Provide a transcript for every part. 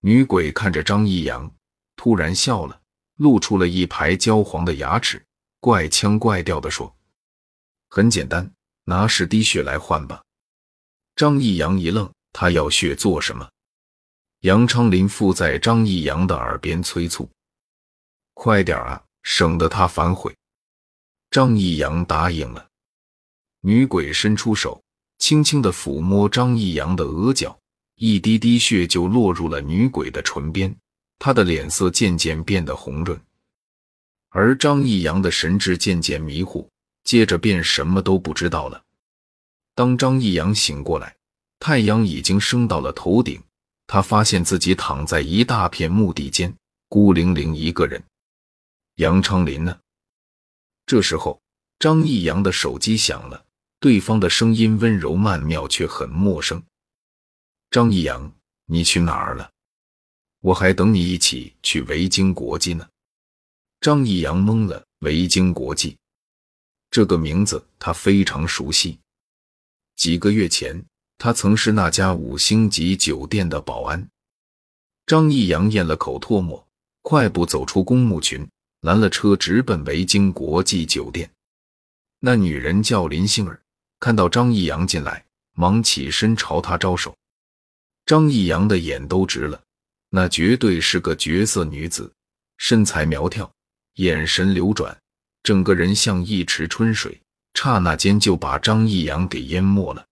女鬼看着张义阳，突然笑了，露出了一排焦黄的牙齿，怪腔怪调的说：“很简单，拿十滴血来换吧。”张义阳一愣，他要血做什么？杨昌林附在张义阳的耳边催促：“快点啊，省得他反悔。”张义阳答应了。女鬼伸出手，轻轻的抚摸张义阳的额角，一滴滴血就落入了女鬼的唇边，她的脸色渐渐变得红润，而张义阳的神智渐渐迷糊，接着便什么都不知道了。当张义阳醒过来，太阳已经升到了头顶，他发现自己躺在一大片墓地间，孤零零一个人。杨昌林呢？这时候，张义阳的手机响了。对方的声音温柔曼妙，却很陌生。张一阳，你去哪儿了？我还等你一起去维京国际呢。张一阳懵了。维京国际这个名字他非常熟悉。几个月前，他曾是那家五星级酒店的保安。张一阳咽了口唾沫，快步走出公墓群，拦了车，直奔维京国际酒店。那女人叫林杏儿。看到张一阳进来，忙起身朝他招手。张义阳的眼都直了，那绝对是个绝色女子，身材苗条，眼神流转，整个人像一池春水，刹那间就把张义阳给淹没了。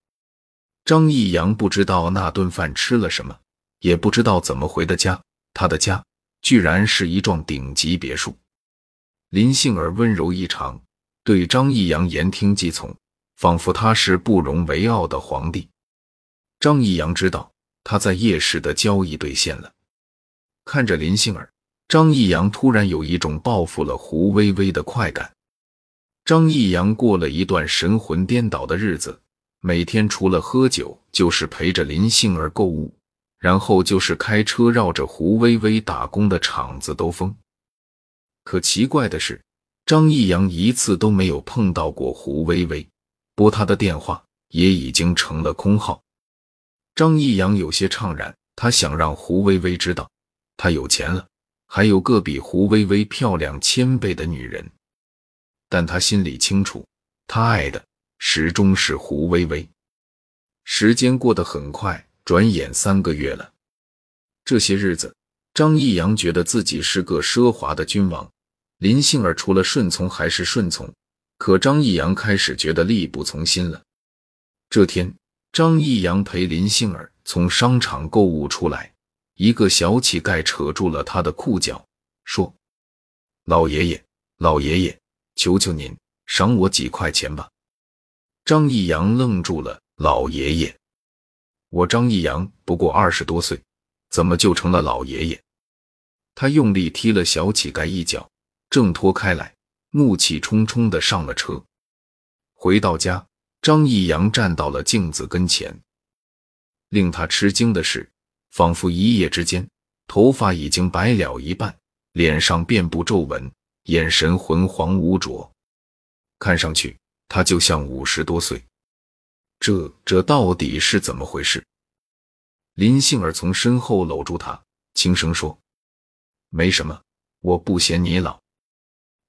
张义阳不知道那顿饭吃了什么，也不知道怎么回的家，他的家居然是一幢顶级别墅。林杏儿温柔异常，对张义阳言听计从。仿佛他是不容为傲的皇帝。张义阳知道他在夜市的交易兑现了。看着林杏儿，张义阳突然有一种报复了胡薇薇的快感。张义阳过了一段神魂颠倒的日子，每天除了喝酒，就是陪着林杏儿购物，然后就是开车绕着胡薇薇打工的厂子兜风。可奇怪的是，张义阳一次都没有碰到过胡薇薇。拨他的电话也已经成了空号。张义阳有些怅然，他想让胡薇薇知道他有钱了，还有个比胡薇薇漂亮千倍的女人。但他心里清楚，他爱的始终是胡薇薇。时间过得很快，转眼三个月了。这些日子，张义阳觉得自己是个奢华的君王。林杏儿除了顺从还是顺从。可张义阳开始觉得力不从心了。这天，张义阳陪林杏儿从商场购物出来，一个小乞丐扯住了他的裤脚，说：“老爷爷，老爷爷，求求您赏我几块钱吧。”张义阳愣住了：“老爷爷，我张义阳不过二十多岁，怎么就成了老爷爷？”他用力踢了小乞丐一脚，挣脱开来。怒气冲冲的上了车，回到家，张义阳站到了镜子跟前。令他吃惊的是，仿佛一夜之间，头发已经白了一半，脸上遍布皱纹，眼神浑黄无浊，看上去他就像五十多岁。这这到底是怎么回事？林杏儿从身后搂住他，轻声说：“没什么，我不嫌你老。”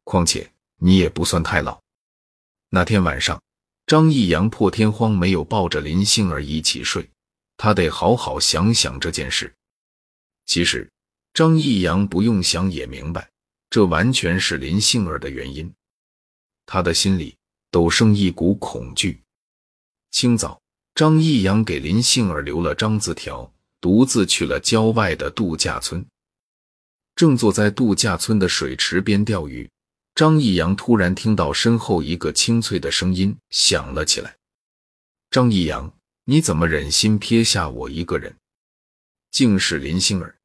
况且你也不算太老。那天晚上，张义阳破天荒没有抱着林杏儿一起睡，他得好好想想这件事。其实，张义阳不用想也明白，这完全是林杏儿的原因。他的心里陡生一股恐惧。清早，张义阳给林杏儿留了张字条，独自去了郊外的度假村。正坐在度假村的水池边钓鱼。张义阳突然听到身后一个清脆的声音响了起来：“张义阳，你怎么忍心撇下我一个人？”竟是林杏儿。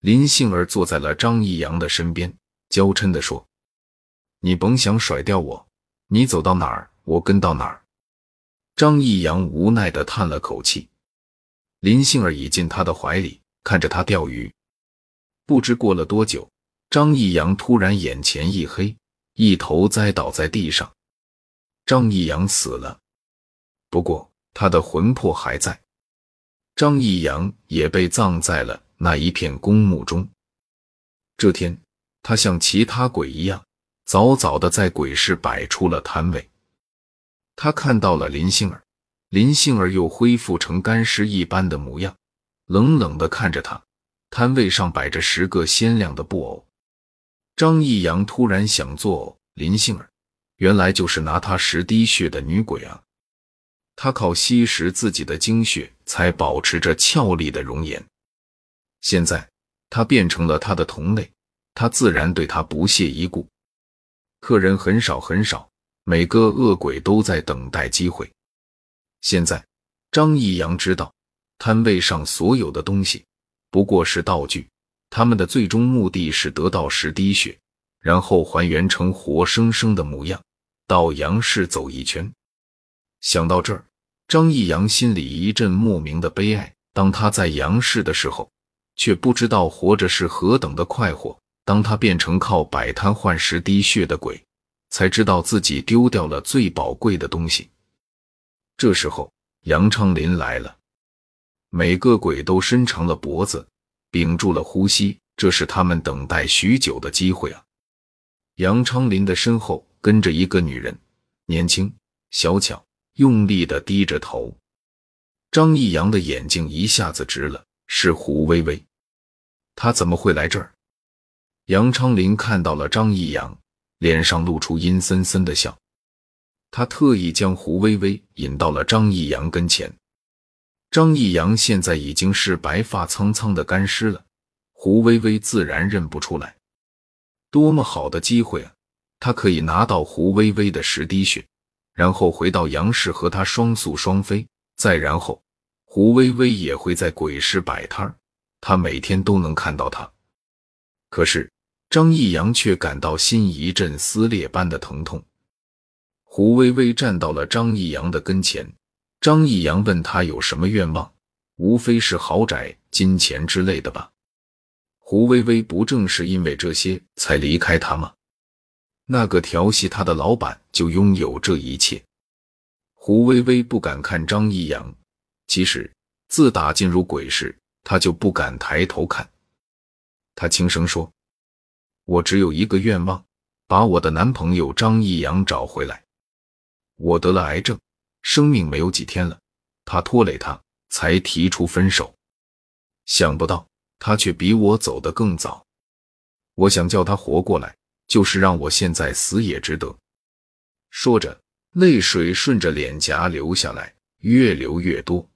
林杏儿坐在了张义阳的身边，娇嗔地说：“你甭想甩掉我，你走到哪儿，我跟到哪儿。”张义阳无奈地叹了口气。林杏儿倚进他的怀里，看着他钓鱼。不知过了多久。张义阳突然眼前一黑，一头栽倒在地上。张义阳死了，不过他的魂魄还在。张义阳也被葬在了那一片公墓中。这天，他像其他鬼一样，早早的在鬼市摆出了摊位。他看到了林杏儿，林杏儿又恢复成干尸一般的模样，冷冷的看着他。摊位上摆着十个鲜亮的布偶。张义阳突然想做，林杏儿原来就是拿他十滴血的女鬼啊！他靠吸食自己的精血才保持着俏丽的容颜。现在他变成了他的同类，他自然对他不屑一顾。客人很少很少，每个恶鬼都在等待机会。现在张义阳知道，摊位上所有的东西不过是道具，他们的最终目的是得到十滴血，然后还原成活生生的模样，到杨氏走一圈。想到这儿，张义阳心里一阵莫名的悲哀。当他在杨氏的时候。却不知道活着是何等的快活。当他变成靠摆摊换十滴血的鬼，才知道自己丢掉了最宝贵的东西。这时候，杨昌林来了，每个鬼都伸长了脖子，屏住了呼吸，这是他们等待许久的机会啊！杨昌林的身后跟着一个女人，年轻小巧，用力的低着头。张义阳的眼睛一下子直了，是胡薇薇。他怎么会来这儿？杨昌林看到了张义阳，脸上露出阴森森的笑。他特意将胡薇薇引到了张义阳跟前。张义阳现在已经是白发苍苍的干尸了，胡薇薇自然认不出来。多么好的机会啊！他可以拿到胡薇薇的十滴血，然后回到杨氏和他双宿双飞。再然后，胡薇薇也会在鬼市摆摊儿。他每天都能看到他，可是张义阳却感到心一阵撕裂般的疼痛。胡薇薇站到了张义阳的跟前，张义阳问他有什么愿望，无非是豪宅、金钱之类的吧？胡薇薇不正是因为这些才离开他吗？那个调戏他的老板就拥有这一切。胡薇薇不敢看张义阳，其实自打进入鬼市。他就不敢抬头看。他轻声说：“我只有一个愿望，把我的男朋友张义阳找回来。我得了癌症，生命没有几天了，他拖累他，才提出分手。想不到他却比我走得更早。我想叫他活过来，就是让我现在死也值得。”说着，泪水顺着脸颊流下来，越流越多。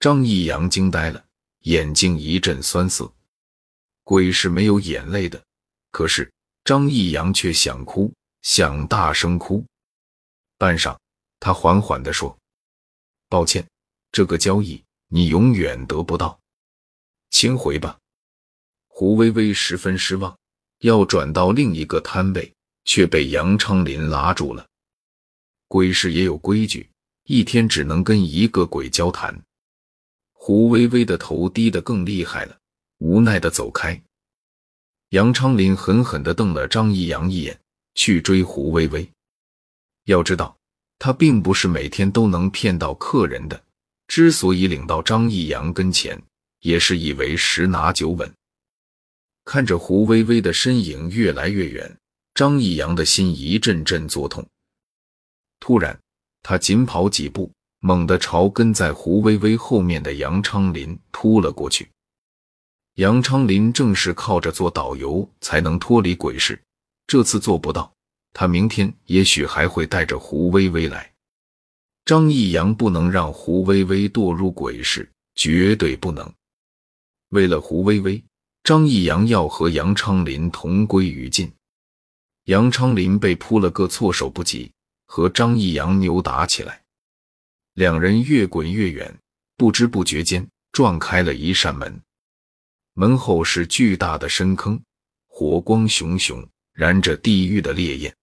张义阳惊呆了。眼睛一阵酸涩，鬼是没有眼泪的，可是张义阳却想哭，想大声哭。半晌，他缓缓地说：“抱歉，这个交易你永远得不到，请回吧。”胡薇薇十分失望，要转到另一个摊位，却被杨昌林拉住了。鬼市也有规矩，一天只能跟一个鬼交谈。胡薇薇的头低得更厉害了，无奈的走开。杨昌林狠狠地瞪了张一阳一眼，去追胡薇薇。要知道，他并不是每天都能骗到客人的。之所以领到张义阳跟前，也是以为十拿九稳。看着胡薇薇的身影越来越远，张义阳的心一阵阵作痛。突然，他紧跑几步。猛地朝跟在胡薇薇后面的杨昌林扑了过去。杨昌林正是靠着做导游才能脱离鬼市，这次做不到，他明天也许还会带着胡薇薇来。张义阳不能让胡薇薇堕入鬼市，绝对不能。为了胡薇薇，张义阳要和杨昌林同归于尽。杨昌林被扑了个措手不及，和张义阳扭打起来。两人越滚越远，不知不觉间撞开了一扇门。门后是巨大的深坑，火光熊熊，燃着地狱的烈焰。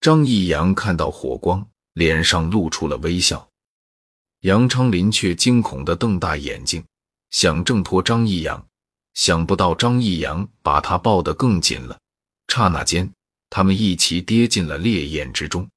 张义阳看到火光，脸上露出了微笑。杨昌林却惊恐的瞪大眼睛，想挣脱张义阳，想不到张义阳把他抱得更紧了。刹那间，他们一起跌进了烈焰之中。